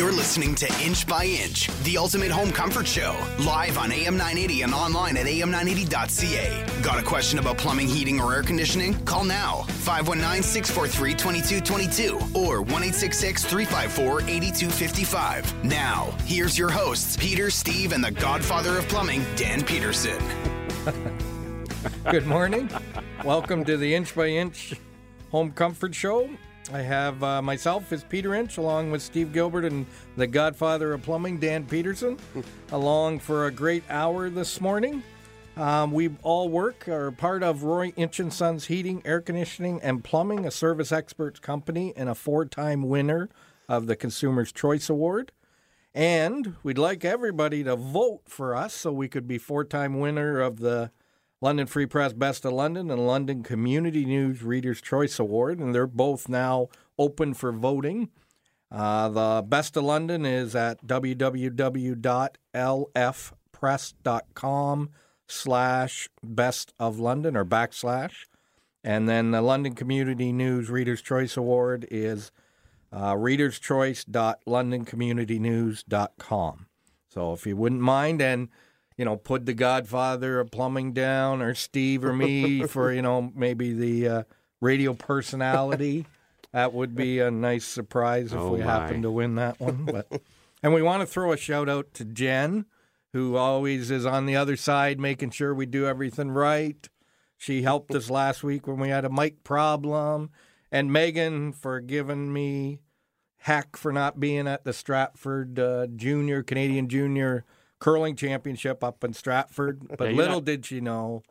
You're listening to Inch by Inch, the ultimate home comfort show, live on AM 980 and online at am980.ca. Got a question about plumbing, heating, or air conditioning? Call now 519 643 2222 or 1 354 8255. Now, here's your hosts, Peter, Steve, and the godfather of plumbing, Dan Peterson. Good morning. Welcome to the Inch by Inch Home Comfort Show. I have uh, myself as Peter Inch, along with Steve Gilbert and the Godfather of Plumbing, Dan Peterson, along for a great hour this morning. Um, we all work are part of Roy Inch and Sons Heating, Air Conditioning, and Plumbing, a service experts company and a four-time winner of the Consumer's Choice Award. And we'd like everybody to vote for us so we could be four-time winner of the London Free Press Best of London and London Community News Reader's Choice Award, and they're both now open for voting. Uh, the Best of London is at www.lfpress.com slash best of London or backslash. And then the London Community News Reader's Choice Award is uh, readerschoice.londoncommunitynews.com. So if you wouldn't mind, and you know, put the Godfather of Plumbing down, or Steve or me for you know maybe the uh, radio personality. that would be a nice surprise if Oh, we my. happen to win that one. But and we want to throw a shout out to Jen, who always is on the other side, making sure we do everything right. She helped us last week when we had a mic problem, and Megan for giving me heck for not being at the Stratford uh, Junior Canadian Junior Curling Championship up in Stratford. But Yeah, little not- did she know,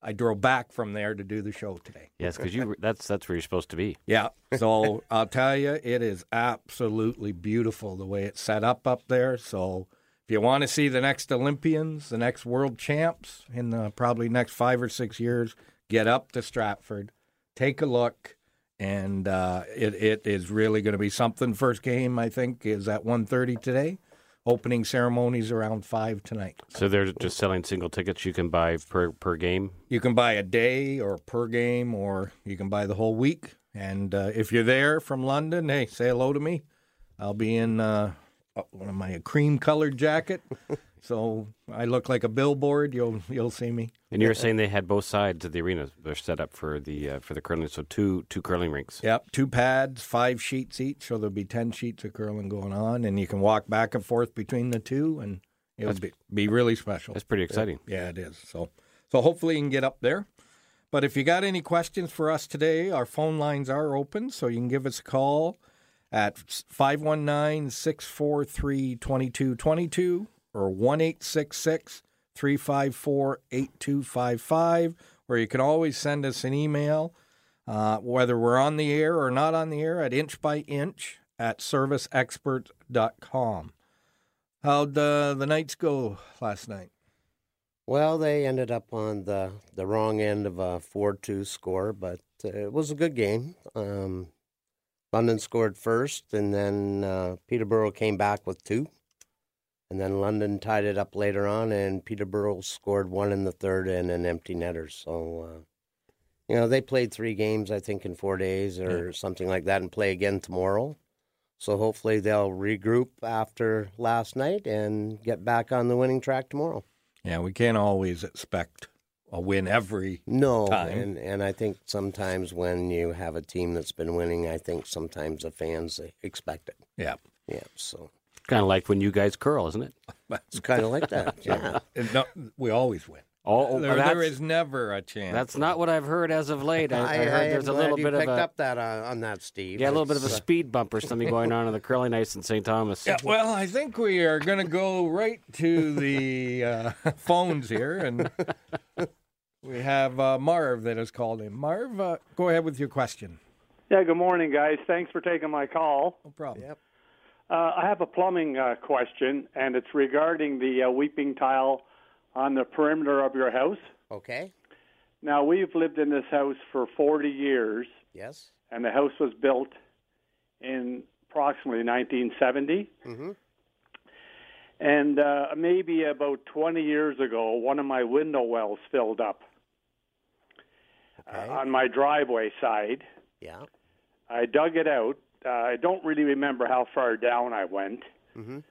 I drove back from there to do the show today. Yes, because you that's that's where you're supposed to be. Yeah. So I'll tell you, it is absolutely beautiful the way it's set up up there. So if you want to see the next Olympians, the next world champs in the probably next five or six years, get up to Stratford, take a look. And uh, it, it is really going to be something. First game, I think, is at 1.30 today. Opening ceremonies around 5 tonight. So they're just selling single tickets you can buy per per game. You can buy a day or per game, or you can buy the whole week. And uh, if you're there from London, hey, say hello to me. I'll be in uh, one of my cream colored jacket, so I look like a billboard. You'll you'll see me. And you were saying they had both sides of the arena. They're set up for the uh, for the curling. So two two curling rinks. Yep, two pads, five sheets each, so there'll be ten sheets of curling going on, and you can walk back and forth between the two, and it'll be, be really special. That's pretty exciting. Yeah, it is. So, so hopefully you can get up there. But if you got any questions for us today, our phone lines are open, so you can give us a call at 519-643-2222 or 1-866-354-8255, or you can always send us an email, uh, whether we're on the air or not on the air, at inch by inch at serviceexpert.com. How'd uh, the Knights go last night? Well, they ended up on the, the wrong end of a 4 2 score, but uh, it was a good game. Um, London scored first, and then uh, Peterborough came back with two. And then London tied it up later on, and Peterborough scored one in the third and an empty netter. So, uh, you know, they played three games, I think, in four days or something like that, and play again tomorrow. So hopefully they'll regroup after last night and get back on the winning track tomorrow. Yeah, we can't always expect a win every. No, time. and and I think sometimes when you have a team that's been winning, I think sometimes the fans expect it. Yeah, Yeah, so Kind of like when you guys curl, isn't it? it's kind of like that. Yeah, And no, we always win. Oh, there, there is never a chance. that's not what I've heard as of late. I, I heard am there's a little you bit of picked a up that on, on that, Steve. yeah, a little bit of a uh, speed bump or something going on in the curling ice in St. Thomas. Yeah, well, I think we are going to go right to the uh, phones here, and we have uh, Marv that has called in. Marv, uh, go ahead with your question. Yeah, good morning, guys. Thanks for taking my call. No problem. Yep. Uh, I have a plumbing uh, question, and it's regarding the uh, weeping tile on the perimeter of your house. Okay. Now, we've lived in this house for 40 years, Yes. and the house was built in approximately 1970. Mm-hmm. And uh, maybe about 20 years ago, one of my window wells filled up Okay. uh, on my driveway side. yeah. I dug it out, Uh, I don't really remember how far down I went. Mhm.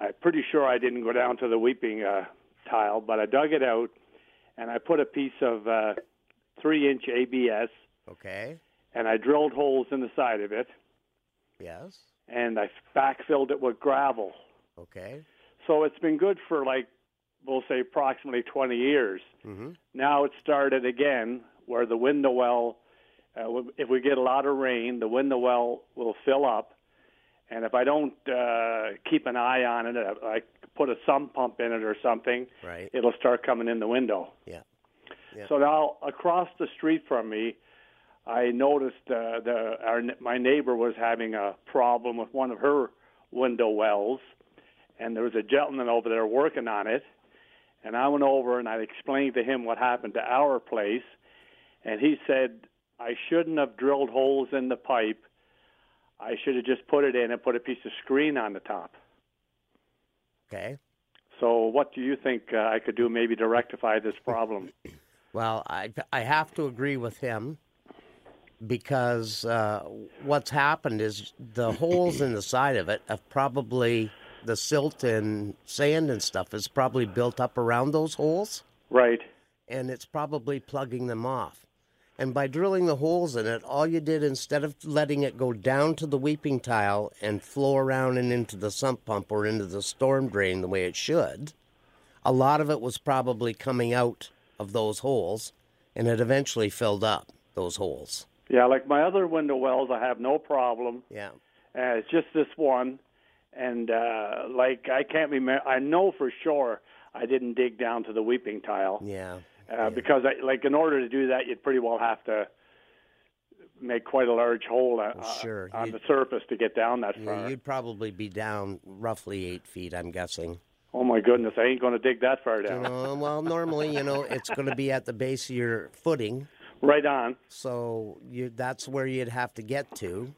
I'm pretty sure I didn't go down to the weeping uh, tile, but I dug it out and I put a piece of uh, three-inch ABS Okay. and I drilled holes in the side of it Yes. and I backfilled it with gravel. Okay. So it's been good for like we'll say approximately 20 years. Mhm. Now it started again where the window well, uh, if we get a lot of rain, the window well will fill up. And if I don't uh, keep an eye on it, I put a sump pump in it or something, Right. it'll start coming in the window. Yeah. Yeah. So now across the street from me, I noticed uh, the our my neighbor was having a problem with one of her window wells, and there was a gentleman over there working on it. And I went over and I explained to him what happened to our place, and he said I shouldn't have drilled holes in the pipe. I should have just put it in and put a piece of screen on the top. Okay. So, what do you think uh, I could do maybe to rectify this problem? Well, I I have to agree with him because uh, what's happened is the holes in the side of it have probably the silt and sand and stuff is probably built up around those holes, right. and it's probably plugging them off. And by drilling the holes in it, all you did instead of letting it go down to the weeping tile and flow around and into the sump pump or into the storm drain the way it should, a lot of it was probably coming out of those holes, and it eventually filled up those holes. Yeah, like my other window wells, I have no problem. Yeah. Uh, it's just this one, and uh, like I can't remember. I know for sure I didn't dig down to the weeping tile Yeah. Uh, because, I, like, in order to do that, you'd pretty well have to make quite a large hole uh, Well, sure. on You- the surface to get down that Yeah, far. you'd probably be down roughly eight feet, I'm guessing. Oh my goodness, I ain't going to dig that far You down. know, well, normally, you know, it's going to be at the base of your footing, Right on. so you that's where you'd have to get to.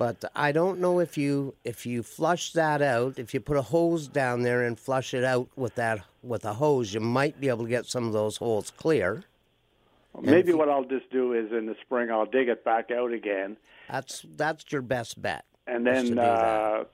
But I don't know if you if you flush that out, if you put a hose down there and flush it out with that with a hose, you might be able to get some of those holes clear. Maybe what I'll just do is in the spring I'll dig it back out again, That's that's your best bet. and then uh,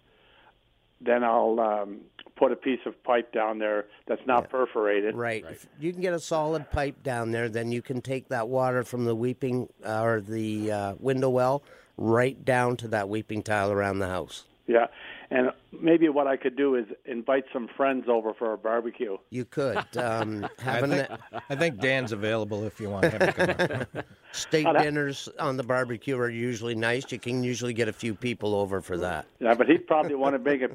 then I'll um, put a piece of pipe down there that's not perforated. Right. If you can get a solid pipe down there, then you can take that water from the weeping uh, or the uh, window well right down to that weeping tile around the house. Yeah, and maybe what I could do is invite some friends over for a barbecue. You could um, I think, the I think Dan's available if you want him to come up. steak Oh, that- dinners on the barbecue are usually nice. You can usually get a few people over for that. Yeah, but he'd probably want to bring a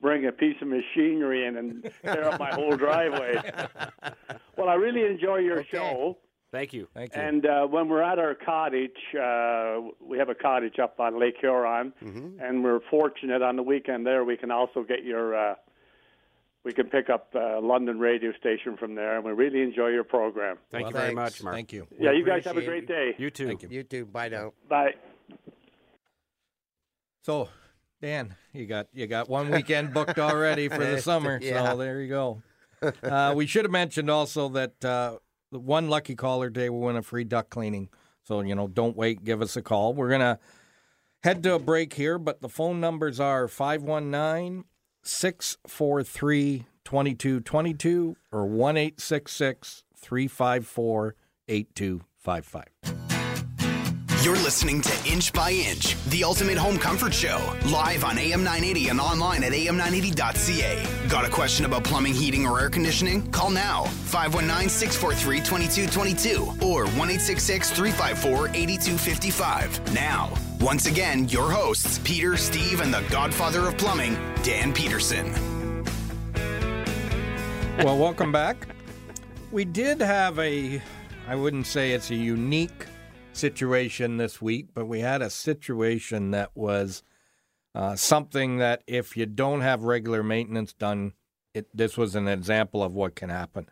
bring a piece of machinery in and tear up my whole driveway. well, I really enjoy your Okay. show. Thank you. Thank you. And uh, when we're at our cottage, uh, we have a cottage up on Lake Huron, Mm-hmm. and we're fortunate on the weekend there we can also get your. Uh, we can pick up uh, London radio station from there, and we really enjoy your program. Thank Well, you very thanks. much, Mark. Thank you. yeah, you guys have a great day. You too. Thank you. You too. Bye now. Bye. So, Dan, you got you got one weekend booked already for the summer. Yeah. So there you go. Uh, we should have mentioned also that uh, one lucky caller day will win a free duct cleaning. So you know, don't wait. Give us a call. We're gonna head to a break here, but the phone numbers are 519 643 2222 or 1 354 8255. You're listening to Inch by Inch, the ultimate home comfort show, live on AM 980 and online at am980.ca. Got a question about plumbing, heating, or air conditioning? Call now 519 643 2222 or 1 354 8255. Now, once again, your hosts, Peter, Steve, and the godfather of plumbing, Dan Peterson. well, welcome back. We did have a, I wouldn't say it's a unique situation this week, but we had a situation that was uh, something that if you don't have regular maintenance done, it, this was an example of what can happen.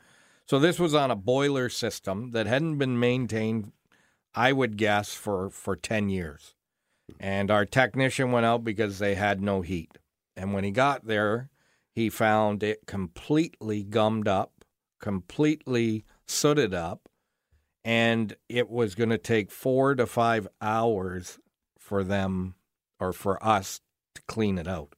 So this was on a boiler system that hadn't been maintained, I would guess, for, for 10 years. And our technician went out because they had no heat. And when he got there, he found it completely gummed up, completely sooted up, and it was going to take four to five hours for them or for us to clean it out.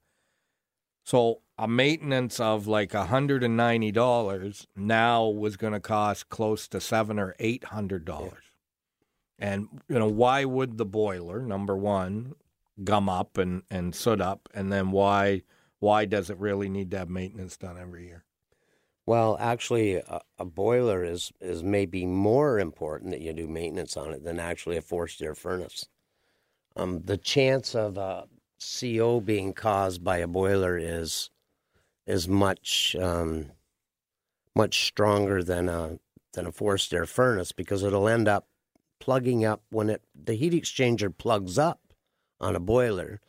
So a maintenance of like hundred and ninety dollars now was going to cost close to seven or eight hundred dollars. And you know why would the boiler number one gum up and and soot up, and then why why does it really need to have maintenance done every year? Well, actually, a, a boiler is is maybe more important that you do maintenance on it than actually a forced air furnace. Um, the chance of a CO being caused by a boiler is is much um, much stronger than a than a forced air furnace because it'll end up plugging up when it the heat exchanger plugs up on a boiler.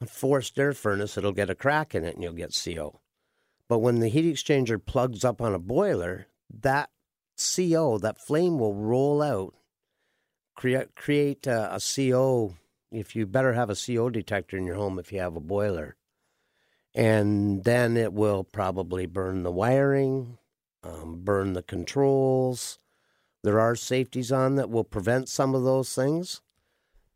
A forced air furnace, it'll get a crack in it and you'll get CO. But when the heat exchanger plugs up on a boiler, that CO, that flame will roll out, create create a, a CO. If you better have a CO detector in your home if you have a boiler, and then it will probably burn the wiring, um, burn the controls. There are safeties on that will prevent some of those things.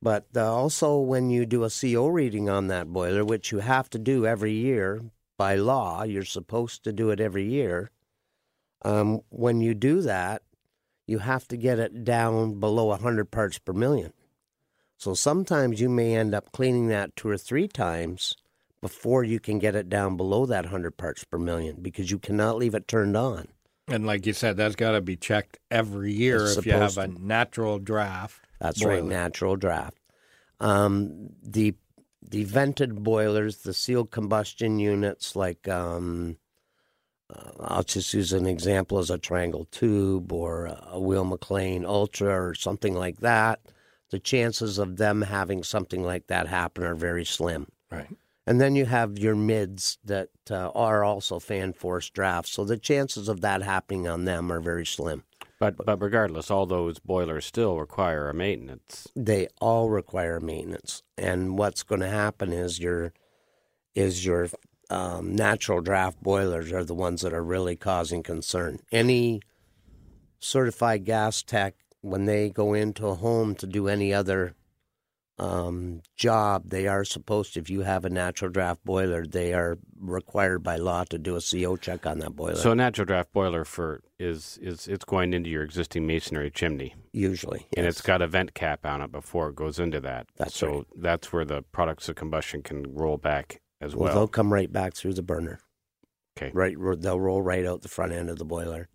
But uh, also, when you do a CO reading on that boiler, which you have to do every year by law, you're supposed to do it every year. Um, when you do that, you have to get it down below 100 parts per million. So sometimes you may end up cleaning that two or three times before you can get it down below that 100 parts per million because you cannot leave it turned on. And like you said, that's got to be checked every year It's if you have a natural draft. That's right, natural draft. Um, the the vented boilers, the sealed combustion units, like um, uh, I'll just use an example as a triangle tube or a Weil-McLain Ultra or something like that. The chances of them having something like that happen are very slim. Right. And then you have your mids that uh, are also fan force drafts. So the chances of that happening on them are very slim. But but regardless, all those boilers still require a maintenance. They all require maintenance. And what's going to happen is your is your um, natural draft boilers are the ones that are really causing concern. Any certified gas tech, when they go into a home to do any other um, job, they are supposed to, if you have a natural draft boiler, they are required by law to do a CO check on that boiler. So a natural draft boiler for is is it's going into your existing masonry chimney, usually, and it's got a vent cap on it before it goes into that. That's so right. that's where the products of combustion can roll back as well, well. they'll come right back through the burner. Okay. Right, they'll roll right out the front end of the boiler.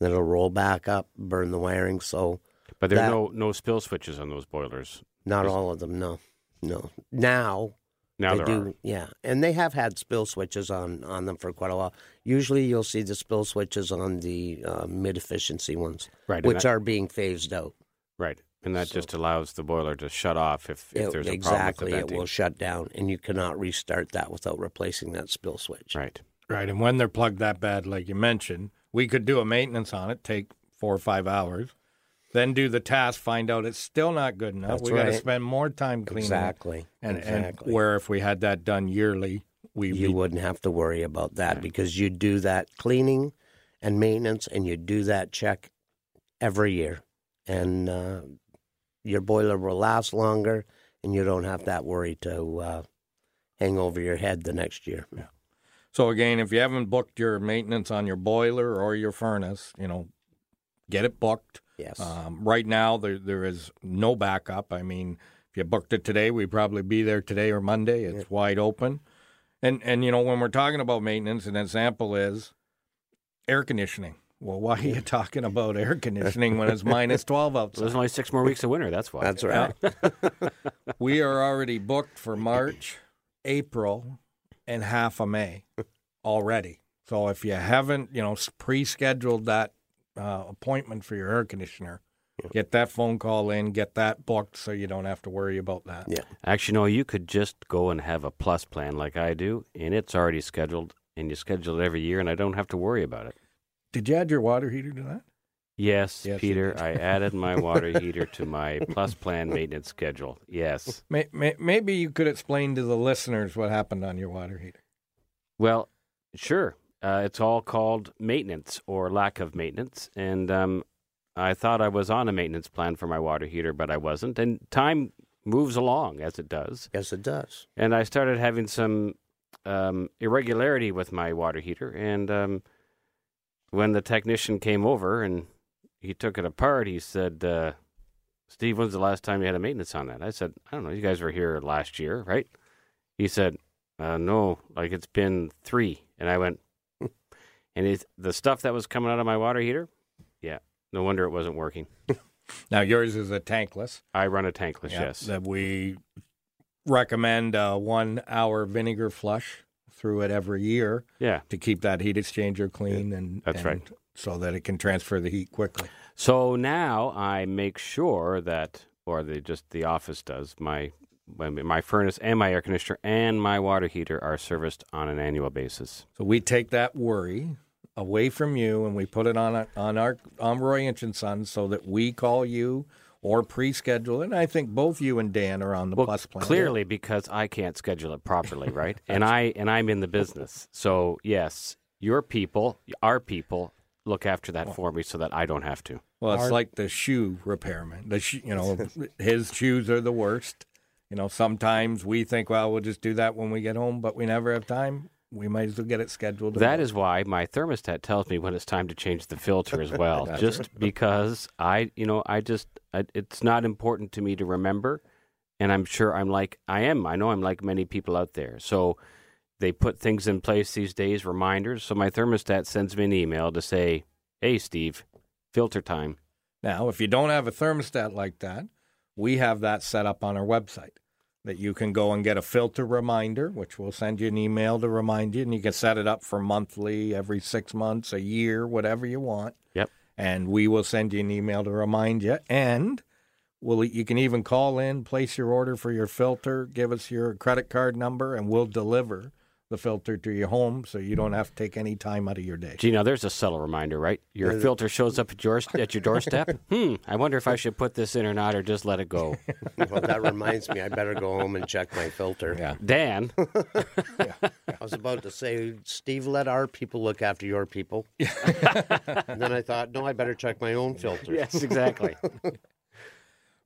Then it'll roll back up, burn the wiring. So But there are that- no no spill switches on those boilers. Not Is- all of them, no, no. Now Now they there do, are. yeah, and they have had spill switches on on them for quite a while. Usually, you'll see the spill switches on the uh, mid efficiency ones, Right, which that- are being phased out. Right. And that So- just allows the boiler to shut off if, if It- there's a exactly, problem with it will shut down, and you cannot restart that without replacing that spill switch. Right. Right. And when they're plugged that bad, like you mentioned, we could do a maintenance on it, take four or five hours, then do the task, find out it's still not good enough. That's we got to spend more time cleaning. Exactly, And, exactly. and where if we had that done yearly, we you we- wouldn't have to worry about that because you do that cleaning and maintenance and you do that check every year and uh, your boiler will last longer and you don't have that worry to uh, hang over your head the next year So again, if you haven't booked your maintenance on your boiler or your furnace, you know, get it booked. Yes Um, right now, there there is no backup. I mean, if you booked it today, we'd probably be there today or Monday. It's wide open. And and you know when we're talking about maintenance, an example is air conditioning. Well, why are you talking about air conditioning when it's minus twelve So there's only six more weeks of winter. That's why. that's right We are already booked for March, April, and half of May already. So if you haven't, you know, pre-scheduled that uh, appointment for your air conditioner, get that phone call in, get that booked, so you don't have to worry about that. yeah Actually, no, you could just go and have a plus plan like I do, and it's already scheduled, and you schedule it every year, and I don't have to worry about it. Did you add your water heater to that? Yes, Yes, Peter. I added my water heater to my plus plan maintenance schedule. Yes. May, may, maybe you could explain to the listeners what happened on your water heater. Well, sure. Uh, it's all called maintenance or lack of maintenance, and um, I thought I was on a maintenance plan for my water heater, but I wasn't. And time moves along as it does. Yes, it does. And I started having some um, irregularity with my water heater. And um, when the technician came over and he took it apart, he said, uh, Steve, when's the last time you had a maintenance on that? I said, I don't know. You guys were here last year, right? He said, uh, no, like it's been three. And I went, and it, the stuff that was coming out of my water heater, yeah, no wonder it wasn't working. Now yours is a tankless. I run a tankless, Yeah, yes. That we recommend a one hour vinegar flush through it every year Yeah. to keep that heat exchanger clean and That's and right. So that it can transfer the heat quickly. So now I make sure that, or the just the office does my- my furnace and my air conditioner and my water heater are serviced on an annual basis. So we take that worry away from you and we put it on a, on our on Roy Inch and Sons so that we call you or pre-schedule it. And I think both you and Dan are on the Well, plus plan. clearly because I can't schedule it properly, right? and I and I'm in the business, so yes, your people, our people, look after that for me so that I don't have to. Well, it's like the shoe repairman. The sh- you know his shoes are the worst. You know, sometimes we think, well, we'll just do that when we get home, but we never have time. We might as well get it scheduled. That is why my thermostat tells me when it's time to change the filter as well. just because I, you know, I just I, it's not important to me to remember, and I'm sure I'm like I am. I know I'm like many people out there. So they put things in place these days, reminders. So my thermostat sends me an email to say, "Hey, Steve, filter time." Now, if you don't have a thermostat like that, we have that set up on our website that you can go and get a filter reminder, which will send you an email to remind you, and you can set it up for monthly, every six months, a year, whatever you want. Yep. And we will send you an email to remind you. And we'll, you can even call in, place your order for your filter, give us your credit card number, and we'll deliver the filter to your home so you don't have to take any time out of your day. Gee, now there's a subtle reminder, right? Your filter shows up at your at your doorstep. hmm. I wonder if I should put this in or not, or just let it go. Well, that reminds me, I better go home and check my filter. Yeah. Dan, I was about to say, Steve, let our people look after your people. and then I thought, no, I better check my own filter. yes, exactly.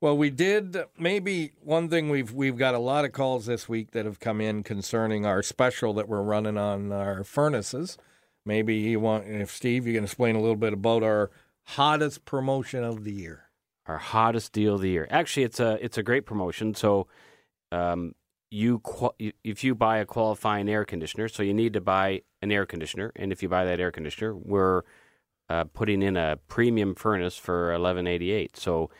Well, we did maybe one thing we've we've got a lot of calls this week that have come in concerning our special that we're running on our furnaces. Maybe you want if Steve you can explain a little bit about our hottest promotion of the year. our hottest deal of the year. Actually, it's a it's a great promotion. So, um, you if you buy a qualifying air conditioner, so you need to buy an air conditioner, and if you buy that air conditioner, we're uh, putting in a premium furnace for eleven eighty eight. So,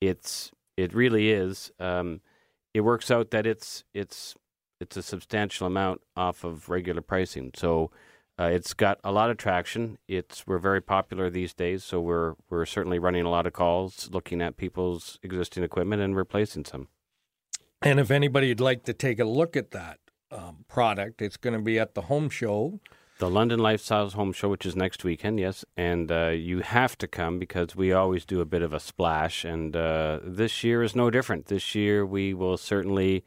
it's it really is. Um, it works out that it's it's it's a substantial amount off of regular pricing. So. Uh, it's got a lot of traction. It's we're very popular these days, so we're we're certainly running a lot of calls, looking at people's existing equipment and replacing some. And if anybody'd like to take a look at that um, product, it's going to be at the home show. The London Lifestyles Home Show, which is next weekend, yes, and uh, you have to come because we always do a bit of a splash, and uh, this year is no different. This year we will certainly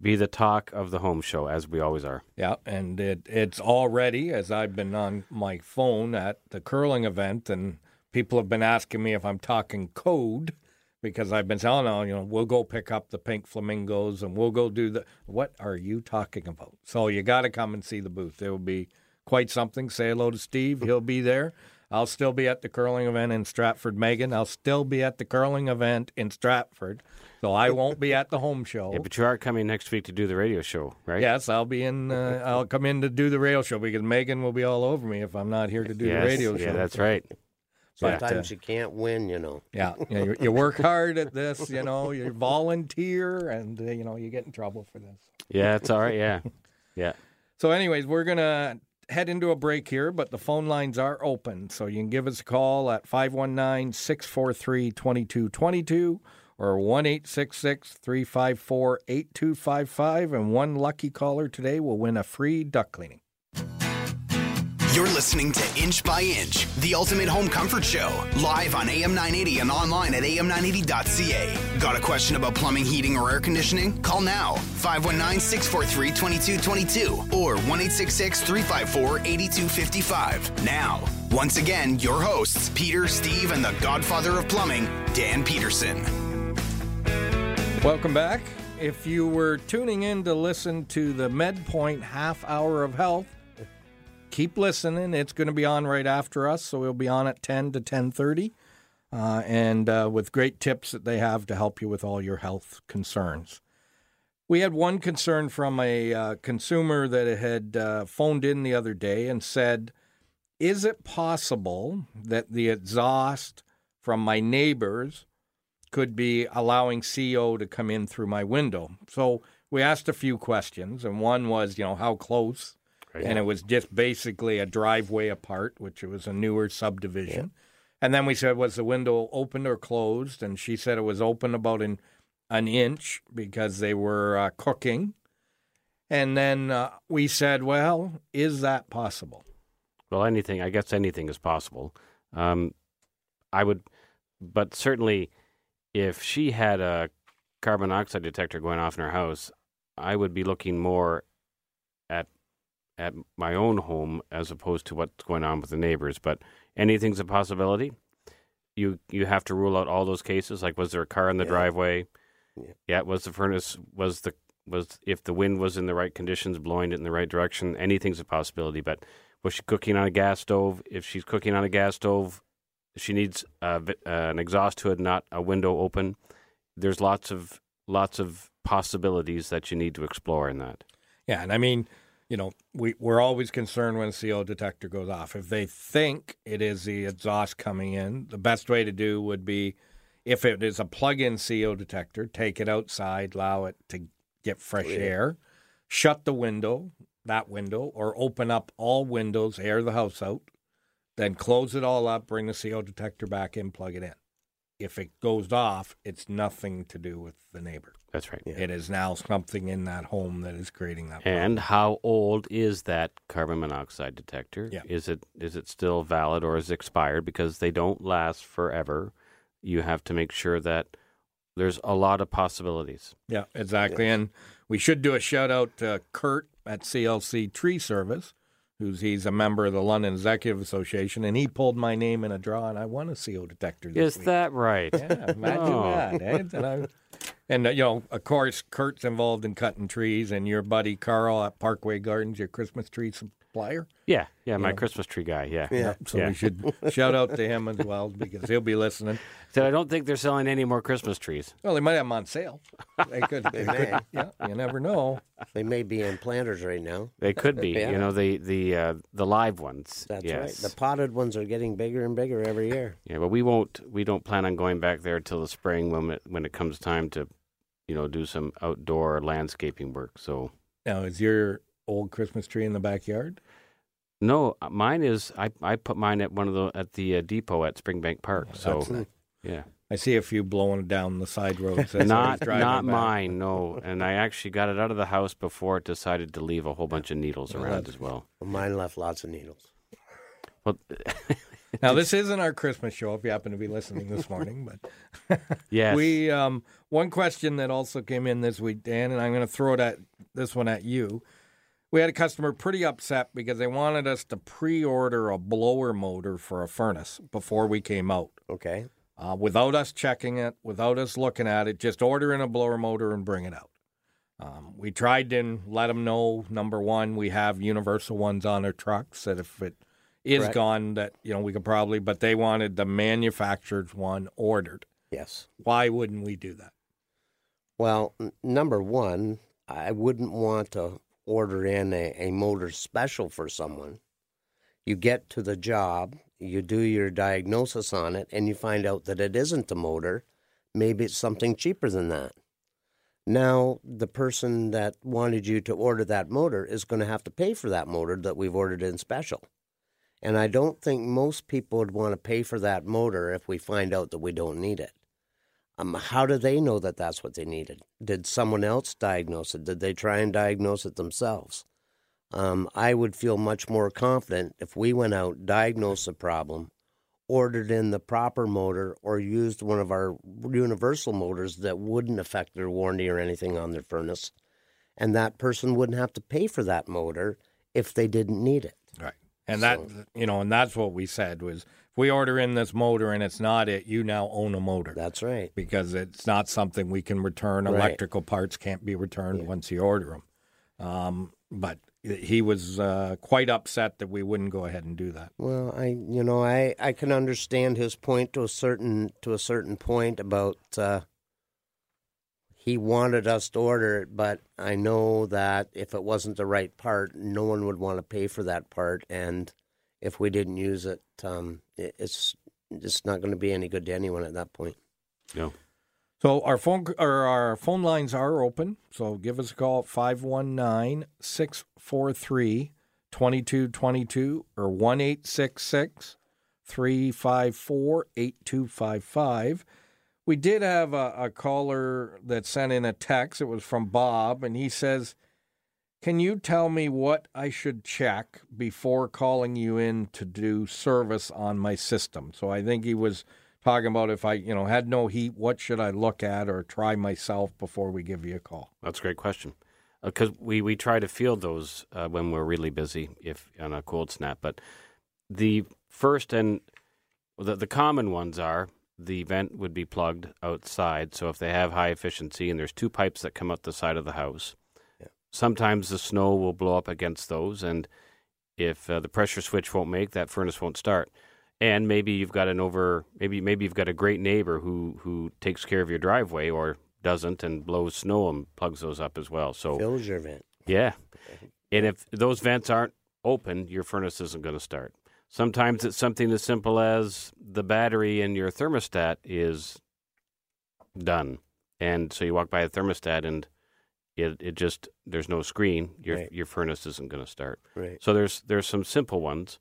be the talk of the home show, as we always are. Yeah, and it it's already as I've been on my phone at the curling event, and people have been asking me if I'm talking code because I've been telling them, you know, we'll go pick up the pink flamingos and we'll go do the. What are you talking about? So you got to come and see the booth. It will be quite something. Say hello to Steve. He'll be there. I'll still be at the curling event in Stratford, Megan. I'll still be at the curling event in Stratford. So I won't be at the home show. Yeah, but you are coming next week to do the radio show, right? Yes, I'll be in. Uh, I'll come in to do the radio show because Megan will be all over me if I'm not here to do Yes, the radio show. Yeah, that's right. But, Sometimes uh, you can't win, you know. yeah, yeah you, you work hard at this. You know, you volunteer, and uh, you know you get in trouble for this. Yeah, it's all right. Yeah, yeah. So, anyways, we're gonna head into a break here, but the phone lines are open, so you can give us a call at 519-643-2222 or one 354 8255 and one lucky caller today will win a free duct cleaning. You're listening to Inch by Inch, the ultimate home comfort show, live on AM 980 and online at am980.ca. Got a question about plumbing, heating, or air conditioning? Call now 519 643 2222 or 1 354 8255. Now, once again, your hosts, Peter, Steve, and the godfather of plumbing, Dan Peterson. Welcome back. If you were tuning in to listen to the MedPoint half hour of health, keep listening. It's going to be on right after us, so we'll be on at 10 to 10:30, uh, and uh, with great tips that they have to help you with all your health concerns. We had one concern from a uh, consumer that had uh, phoned in the other day and said, "Is it possible that the exhaust from my neighbors?" could be allowing CO to come in through my window. So we asked a few questions, and one was, you know, how close? And it was just basically a driveway apart, which it was a newer subdivision. And then we said, was the window open or closed? And she said it was open about an, an inch because they were uh, cooking. And then uh, we said, well, is that possible? Well, anything. I guess anything is possible. Um, I would, but certainly, if she had a carbon monoxide detector going off in her house, I would be looking more at at my own home as opposed to what's going on with the neighbors. But anything's a possibility. You you have to rule out all those cases. Like, was there a car in the Yeah. driveway? Yeah. yeah. Was the furnace was the was if the wind was in the right conditions, blowing it in the right direction? Anything's a possibility. But was she cooking on a gas stove? If she's cooking on a gas stove, she needs vi- uh, an exhaust hood, not a window open. There's lots of lots of possibilities that you need to explore in that. Yeah, and I mean, you know, we, we're always concerned when a CO detector goes off. If they think it is the exhaust coming in, the best way to do would be if it is a plug in CO detector, take it outside, allow it to get fresh air, shut the window, that window, or open up all windows, air the house out, then close it all up, bring the CO detector back in, plug it in. If it goes off, it's nothing to do with the neighbor. That's right. It is now something in that home that is creating that problem. And how old is that carbon monoxide detector? Yeah. Is it is it still valid or is it expired? Because they don't last forever. You have to make sure that there's a lot of possibilities. Yeah, exactly. And we should do a shout out to Kurt at CLC Tree Service, who's he's a member of the London Executive Association, and he pulled my name in a draw, and I won a CO detector. This Is week. that right? Yeah, imagine Oh. that. Eh? And, I, and uh, you know, of course, Kurt's involved in cutting trees, and your buddy Carl at Parkway Gardens, your Christmas tree supplier. Yeah, yeah, my know. Christmas tree guy. Yeah, Yeah. So Yeah. we should shout out to him as well because he'll be listening. So I don't think they're selling any more Christmas trees. Well, they might have them on sale. They could. They They could may. yeah, you never know. They may be in planters right now. They could be, Yeah. you know, the the uh, the live ones. That's yes. right. The potted ones are getting bigger and bigger every year. Yeah, but we won't. We don't plan on going back there till the spring when it, when it comes time to, you know, do some outdoor landscaping work. So Now, is your old Christmas tree in the backyard? No, uh, mine is. I I put mine at one of the at the uh, depot at Springbank Park. So Excellent. yeah, I see a few blowing down the side roads. as not driving not back. mine. No, and I actually got it out of the house before it decided to leave a whole bunch of needles Well, around that's- as well. Mine left lots of needles. Well, Now, this isn't our Christmas show. If you happen to be listening this morning, but yes, we um, one question that also came in this week, Dan, and I'm going to throw it at this one at you. We had a customer pretty upset because they wanted us to pre-order a blower motor for a furnace before we came out. Okay. uh, without us checking it, without us looking at it, just ordering a blower motor and bring it out. Um, we tried to let them know. Number one, we have universal ones on our trucks that if it is Correct. gone, that you know we could probably. But they wanted the manufactured one ordered. Yes. Why wouldn't we do that? Well, n- number one, I wouldn't want to order in a, a motor special for someone. You get to the job, you do your diagnosis on it, and you find out that it isn't the motor. Maybe it's something cheaper than that. Now, the person that wanted you to order that motor is going to have to pay for that motor that we've ordered in special. And I don't think most people would want to pay for that motor if we find out that we don't need it. Um, how do they know that that's what they needed? Did someone else diagnose it? Did they try and diagnose it themselves? Um, I would feel much more confident if we went out, diagnosed the problem, ordered in the proper motor, or used one of our universal motors that wouldn't affect their warranty or anything on their furnace, and that person wouldn't have to pay for that motor if they didn't need it. Right. And that you know, and that's what we said was if we order in this motor and it's not it, you now own a motor That's right. because it's not something we can return. Right. Electrical parts can't be returned once you order them. Um, but he was uh, quite upset that we wouldn't go ahead and do that. Well, I you know I I can understand his point to a certain to a certain point about uh, he wanted us to order it, but I know that if it wasn't the right part, no one would want to pay for that part, and if we didn't use it, um, it it's it's not going to be any good to anyone at that point. No. So our phone or our phone lines are open. So give us a call at 519-643-2222 or 1-866-354-8255. We did have a, a caller that sent in a text. It was from Bob and he says, "Can you tell me what I should check before calling you in to do service on my system?" So I think he was talking about if I, you know, had no heat, what should I look at or try myself before we give you a call? That's a great question. Because we, we try to field those uh, when we're really busy, if on a cold snap. But the first and the, the common ones are the vent would be plugged outside. So if they have high efficiency and there's two pipes that come out the side of the house. Sometimes the snow will blow up against those. And if uh, the pressure switch won't make, that furnace won't start. And maybe you've got an over, maybe maybe you've got a great neighbor who who takes care of your driveway or doesn't and blows snow and plugs those up as well. So Fills your vent. yeah. And if those vents aren't open, your furnace isn't going to start. Sometimes it's something as simple as the battery in your thermostat is done. And so you walk by a thermostat and it, it just there's no screen. Your Right. your furnace isn't going to start. Right. So there's there's some simple ones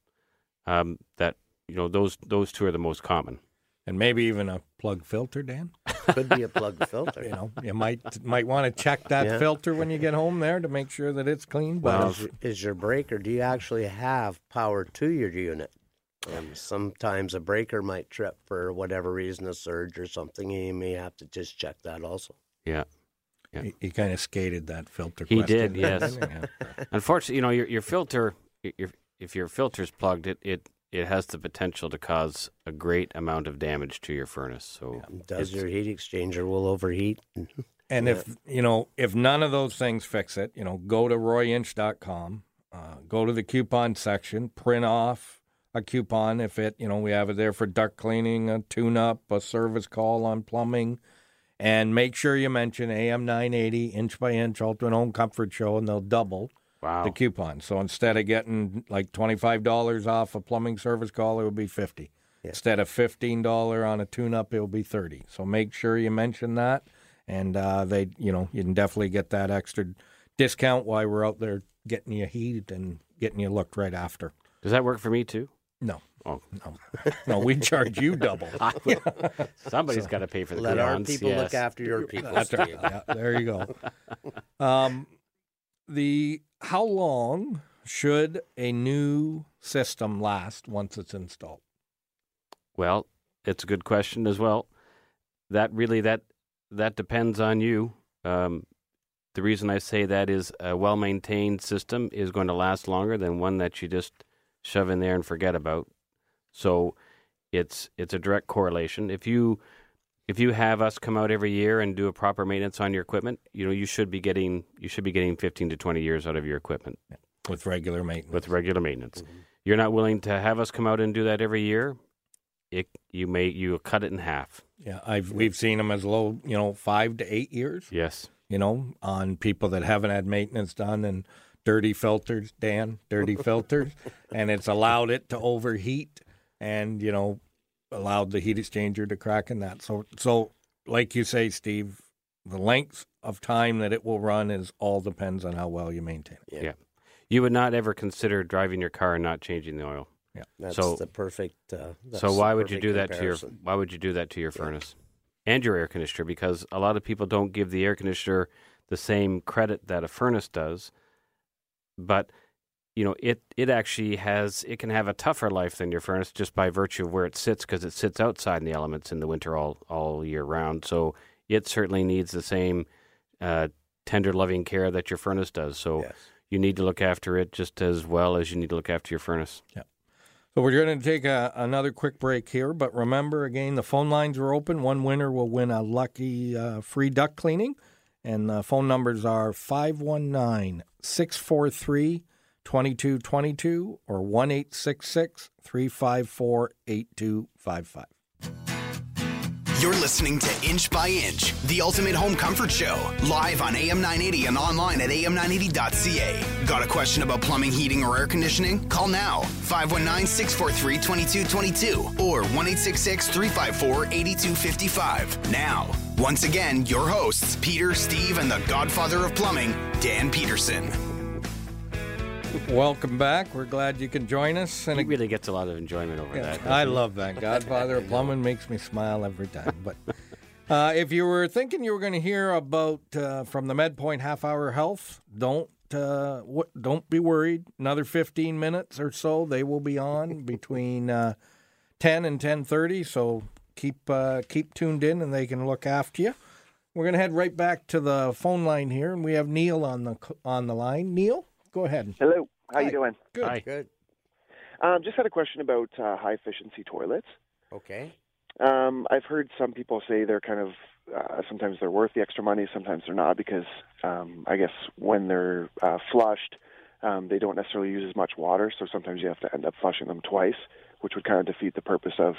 um, that you know those those two are the most common. And maybe even a plug filter, Dan. Could be a plug filter. You know, you might might want to check that Yeah. filter when you get home there to make sure that it's clean. But Well, is, your- is your breaker? Do you actually have power to your unit? Um, sometimes a breaker might trip for whatever reason, a surge or something, and you may have to just check that also. Yeah. He, he kind of skated that filter. He question did, yes. Yeah. Unfortunately, you know your your filter, your, if your filter's plugged, it, it it has the potential to cause a great amount of damage to your furnace. So Does your heat exchanger will overheat? And if you know, if none of those things fix it, you know, go to royinch.com, uh, go to the coupon section, print off a coupon if it, you know, we have it there for duct cleaning, a tune-up, a service call on plumbing, and make sure you mention AM 980 inch by inch Ultimate Home Comfort Show, and they'll double wow, the coupon. So instead of getting like twenty-five dollars off a plumbing service call, it would be fifty. Yeah. Instead of fifteen dollar on a tune-up, it will be thirty. So make sure you mention that, and uh, they, you know, you can definitely get that extra discount while we're out there getting you heated and getting you looked right after. does that work for me too? No, Oh, no, no, we charge you double. somebody's got to pay for the Let our people yes. look after your people. That's right. Yeah, there you go. Um, the how long should a new system last once it's installed? Well, it's a good question as well. That really that that depends on you. Um, the reason I say that is a well maintained system is going to last longer than one that you just shove in there and forget about. So it's it's a direct correlation. If you if you have us come out every year and do a proper maintenance on your equipment, you know you should be getting you should be getting 15 to 20 years out of your equipment with regular maintenance. with regular maintenance. Mm-hmm. You're not willing to have us come out and do that every year. It you may you cut it in half. yeah, I've we've seen them as low, you know, five to eight years. Yes. You know, on people that haven't had maintenance done and dirty filters, Dan, dirty filters, and it's allowed it to overheat, and you know, allowed the heat exchanger to crack and that. So, so like you say, Steve, the length of time that it will run is all depends on how well you maintain it. Yeah. You would not ever consider driving your car and not changing the oil. Yeah. That's So- the perfect. Uh, that's so why would you perfect do that to your why would you do that to your furnace and your air conditioner because a lot of people don't give the air conditioner the same credit that a furnace does but you know it it actually has it can have a tougher life than your furnace just by virtue of where it sits because it sits outside in the elements in the winter all all year round so it certainly needs the same uh, tender loving care that your furnace does so Yes. you need to look after it just as well as you need to look after your furnace Yeah. So we're going to take a, another quick break here, but remember again, the phone lines are open. One winner will win a lucky uh, free duct cleaning, and the phone numbers are 519 643 2222 or 1 354 8255. You're listening to Inch by Inch, the ultimate home comfort show, live on AM 980 and online at am980.ca. Got a question about plumbing, heating, or air conditioning? Call now 519 643 2222 or 1 354 8255. Now, once again, your hosts, Peter, Steve, and the godfather of plumbing, Dan Peterson. Welcome back. We're glad you can join us. And he really gets a lot of enjoyment over yeah, that. I love that. Godfather of Plumbing makes me smile every time. But uh, if you were thinking you were going to hear about uh, from the MedPoint Half Hour Health, don't uh, w- don't be worried. Another 15 minutes or so, they will be on between uh, 10 and 10:30. So keep uh, keep tuned in, and they can look after you. We're going to head right back to the phone line here, and we have Neil on the on the line. Neil. Go ahead. Hello. How Hi. you doing? Good. Hi. Good. Um, just had a question about uh, high efficiency toilets. Okay. Um, I've heard some people say they're kind of uh, sometimes they're worth the extra money, sometimes they're not because um, I guess when they're uh, flushed, um, they don't necessarily use as much water, so sometimes you have to end up flushing them twice, which would kind of defeat the purpose of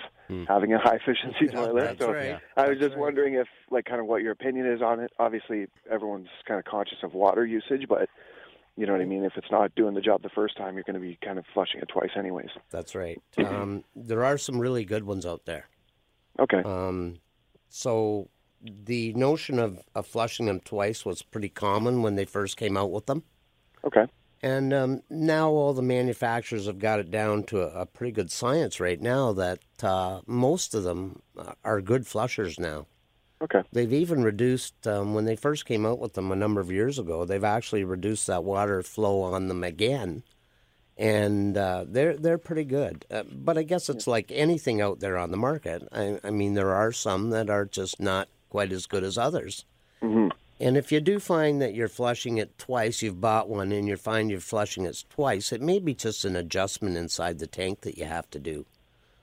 having a high efficiency toilet. That's so right. I was That's just right. wondering if, like, kind of what your opinion is on it. Obviously, everyone's kind of conscious of water usage, but you know what I mean. If it's not doing the job the first time, you're going to be kind of flushing it twice, anyways. That's right. Um, there are some really good ones out there. Okay. Um, so the notion of, of flushing them twice was pretty common when they first came out with them. Okay. And um, now all the manufacturers have got it down to a, a pretty good science right now that uh, most of them are good flushers now. Okay. They've even reduced, um, when they first came out with them a number of years ago, they've actually reduced that water flow on them again. And uh, they're they're pretty good, uh, but I guess it's like anything out there on the market. I, I mean, there are some that are just not quite as good as others. And if you do find that you're flushing it twice, you've bought one and you find you're flushing it twice, it may be just an adjustment inside the tank that you have to do.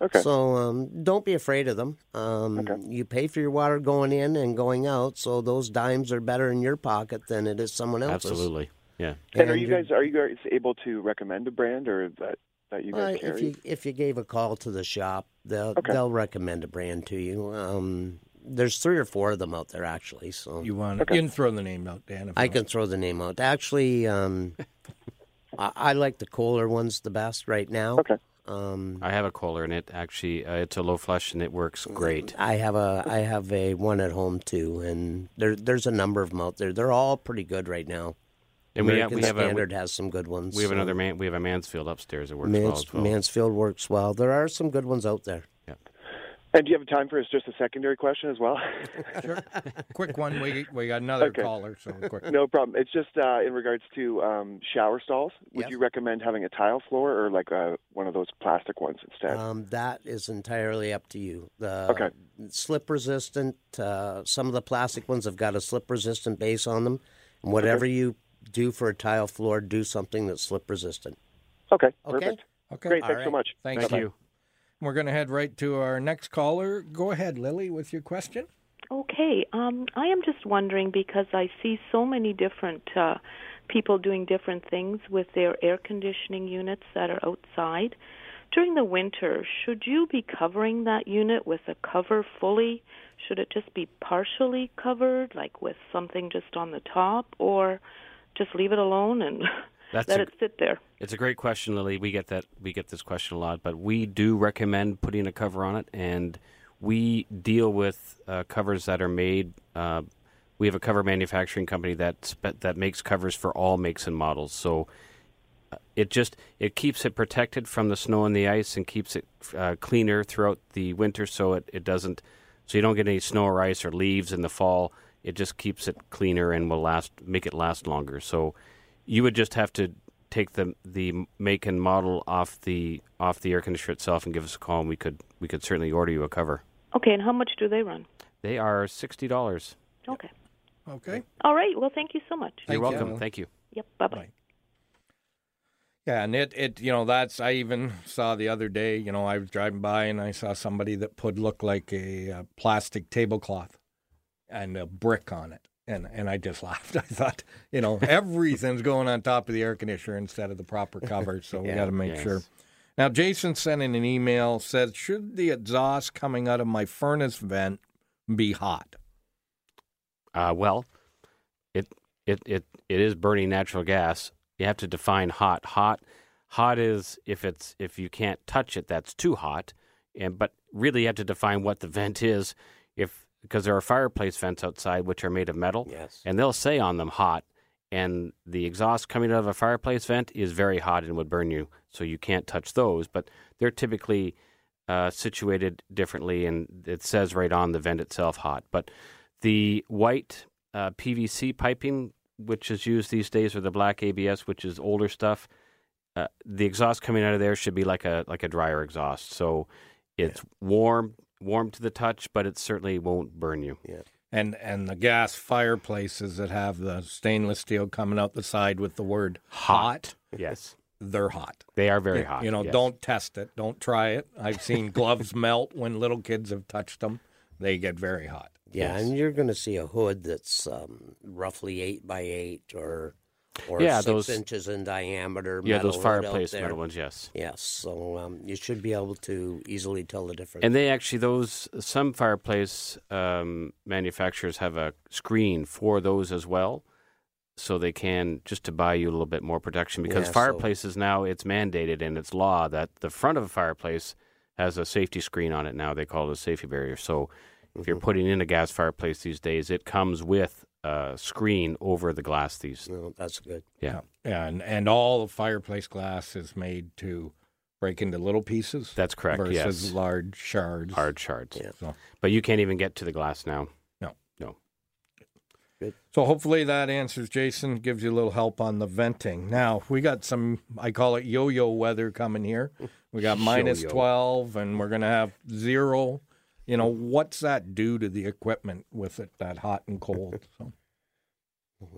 Okay. So um, don't be afraid of them. Um, You pay for your water going in and going out, so those dimes are better in your pocket than it is someone else's. Absolutely. Yeah. And are you guys are you guys able to recommend a brand or that that you Uh, guys if carry? you if you gave a call to the shop, they'll Okay. they'll recommend a brand to you. Um, there's three or four of them out there actually. So You want you can throw the name out, Dan. If I can throw the name out. Actually, um, I, I like the Kohler ones the best right now. Okay. Um, I have a Kohler, and it actually uh, it's a low flush, and it works great. I have a I have a one at home too, and there there's a number of them out there. They're all pretty good right now. And we have, American we have a Standard has some good ones. we have so another man. We have a Mansfield upstairs that works well Mans, as well. Mansfield works well. There are some good ones out there. And do you have time for just a secondary question as well? Sure. quick one. We we got another Okay. caller, so quick. no problem. It's just uh, in regards to um, shower stalls. Would Yes. you recommend having a tile floor or like uh, one of those plastic ones instead? Um, that is entirely up to you. The Okay. slip resistant. Uh, some of the plastic ones have got a slip resistant base on them. And whatever you do for a tile floor, do something that's slip resistant. okay. Okay. Perfect. Okay. Great. All Thanks so much. Thank Thank you. You. We're going to head right to our next caller. Go ahead, Lily, with your question. Okay, um, I am just wondering because I see so many different uh, people doing different things with their air conditioning units that are outside. During the winter, should you be covering that unit with a cover fully? Should it just be partially covered, like with something just on the top, or just leave it alone and That's let a- it sit there? It's a great question, Lily. We get that we get this question a lot, but we do recommend putting a cover on it, and we deal with uh, covers that are made. Uh, we have a cover manufacturing company that spe- that makes covers for all makes and models. So uh, it just it keeps it protected from the snow and the ice, and keeps it uh, cleaner throughout the winter, so it, it doesn't so you don't get any snow or ice or leaves in the fall. It just keeps it cleaner and will last make it last longer. So you would just have to take the the make and model off the off the air conditioner itself and give us a call, and we could we could certainly order you a cover. Okay, and how much do they run? They are sixty dollars. Okay. Okay. All right. Well, thank you so much. You're Thank you. welcome. Thank you. Yep. Bye bye. Bye. Yeah, and it, it you know that's I even saw the other day. You know, I was driving by and I saw somebody that put look like a, uh plastic tablecloth and a brick on it, and and I just laughed. I thought, you know, everything's going on top of the air conditioner instead of the proper cover, so we Yeah, got to make yes. sure. Now, Jason sent in an email said, should the exhaust coming out of my furnace vent be hot? Uh, well, it it it it is burning natural gas. You have to define hot. Hot hot is if it's if you can't touch it, that's too hot. And but really, you have to define what the vent is. If because there are fireplace vents outside which are made of metal, Yes. and they'll say on them hot. And the exhaust coming out of a fireplace vent is very hot and would burn you, so you can't touch those. But they're typically uh, situated differently, and it says right on the vent itself hot. But the white uh, PVC piping, which is used these days, or the black ABS, which is older stuff, uh, the exhaust coming out of there should be like a like a dryer exhaust. So it's warm, warm to the touch, but it certainly won't burn you. Yeah. And and the gas fireplaces that have the stainless steel coming out the side with the word hot, Yes, they're hot. they are very hot. You know, yes. don't test it. Don't try it. I've seen gloves melt when little kids have touched them. They get very hot. Yeah, Yes. and you're going to see a hood that's um, roughly eight by eight or or Yeah, six those- inches in diameter. Yeah, those fireplace metal ones. Yes. Yes, so um, you should be able to easily tell the difference. And they actually those some fireplace um, manufacturers have a screen for those as well, so they can just to buy you a little bit more protection because Yeah, so- fireplaces now it's mandated and it's law that the front of a fireplace has a safety screen on it now. They call it a safety barrier. So if Mm-hmm. you're putting in a gas fireplace these days, it comes with a screen over the glass. These no, that's good. yeah, Yeah, and and all the fireplace glass is made to break into little pieces. that's correct. Versus yes, large shards. hard shards. Yeah. So, But you can't even get to the glass now. No. no. so hopefully that answers Jason. Gives you a little help on the venting. Now we got some. I call it yo-yo weather coming here. We got minus Yo-yo. twelve, and we're gonna have zero. You know what's that do to the equipment with it that hot and cold? So.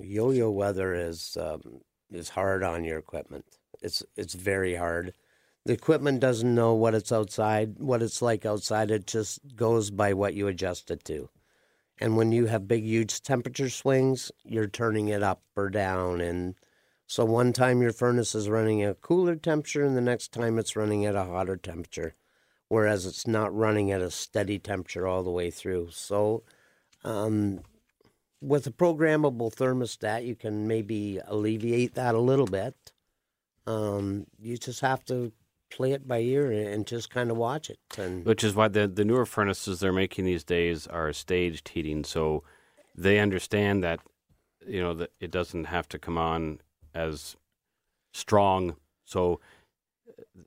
Yo-yo weather is um, is hard on your equipment. It's it's very hard. The equipment doesn't know what it's outside, what it's like outside. It just goes by what you adjust it to. And when you have big, huge temperature swings, you're turning it up or down. And so one time your furnace is running at a cooler temperature, and the next time it's running at a hotter temperature, whereas it's not running at a steady temperature all the way through. So, um, with a programmable thermostat, you can maybe alleviate that a little bit. Um, you just have to play it by ear and just kind of watch it. And Which is why the the newer furnaces they're making these days are staged heating, so they understand that you know that it doesn't have to come on as strong. So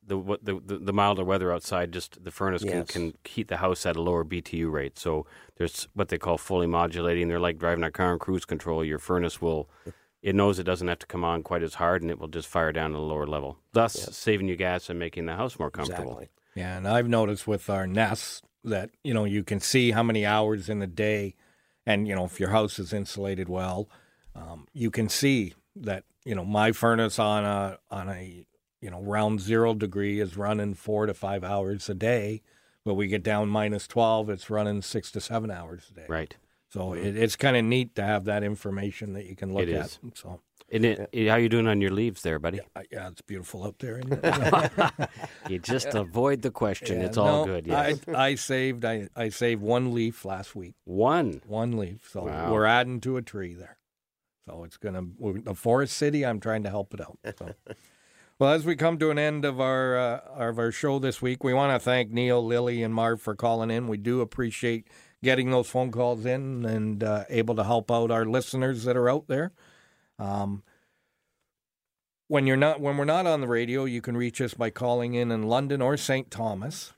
the what the, the the milder weather outside, just the furnace Yes. can, can heat the house at a lower BTU rate. So there's what they call fully modulating. They're like driving a car on cruise control. Your furnace will. It knows it doesn't have to come on quite as hard, and it will just fire down at a lower level, thus saving you gas and making the house more comfortable. exactly. Yeah, and I've noticed with our Nest that you know you can see how many hours in the day, and you know if your house is insulated well, um, you can see that you know my furnace on a on a you know round zero degree is running four to five hours a day, but we get down minus twelve, it's running six to seven hours a day. Right. So it, it's kind of neat to have that information that you can look It at. is. So And it, how you doing on your leaves there, buddy? uh, yeah, it's beautiful out there. You just avoid the question. Yeah, it's all no, good. Yes. I, I saved I, I saved one leaf last week. One. One leaf. So Wow. we're adding to a tree there. So it's gonna the forest city. I'm trying to help it out. So. well, as we come to an end of our uh, of our show this week, we want to thank Neil, Lily, and Marv for calling in. We do appreciate getting those phone calls in and uh, able to help out our listeners that are out there. Um, when you're not when we're not on the radio, you can reach us by calling in in London or St. Thomas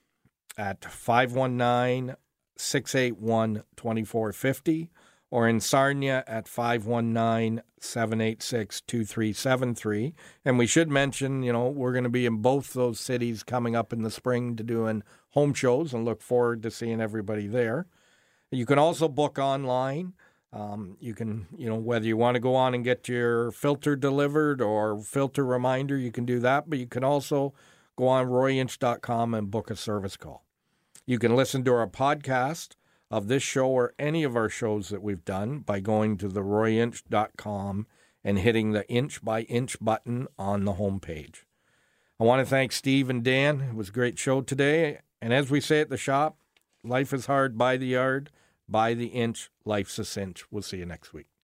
at 519 681 2450 or in Sarnia at 519 786 2373. And we should mention, you know, we're going to be in both those cities coming up in the spring to doing home shows and look forward to seeing everybody there. You can also book online Um, you can, you know, whether you want to go on and get your filter delivered or filter reminder, you can do that. But you can also go on royinch.com and book a service call. You can listen to our podcast of this show or any of our shows that we've done by going to the royinch.com and hitting the inch by inch button on the homepage. I want to thank Steve and Dan. It was a great show today. And as we say at the shop, life is hard by the yard, by the inch, life's a cinch. We'll see you next week.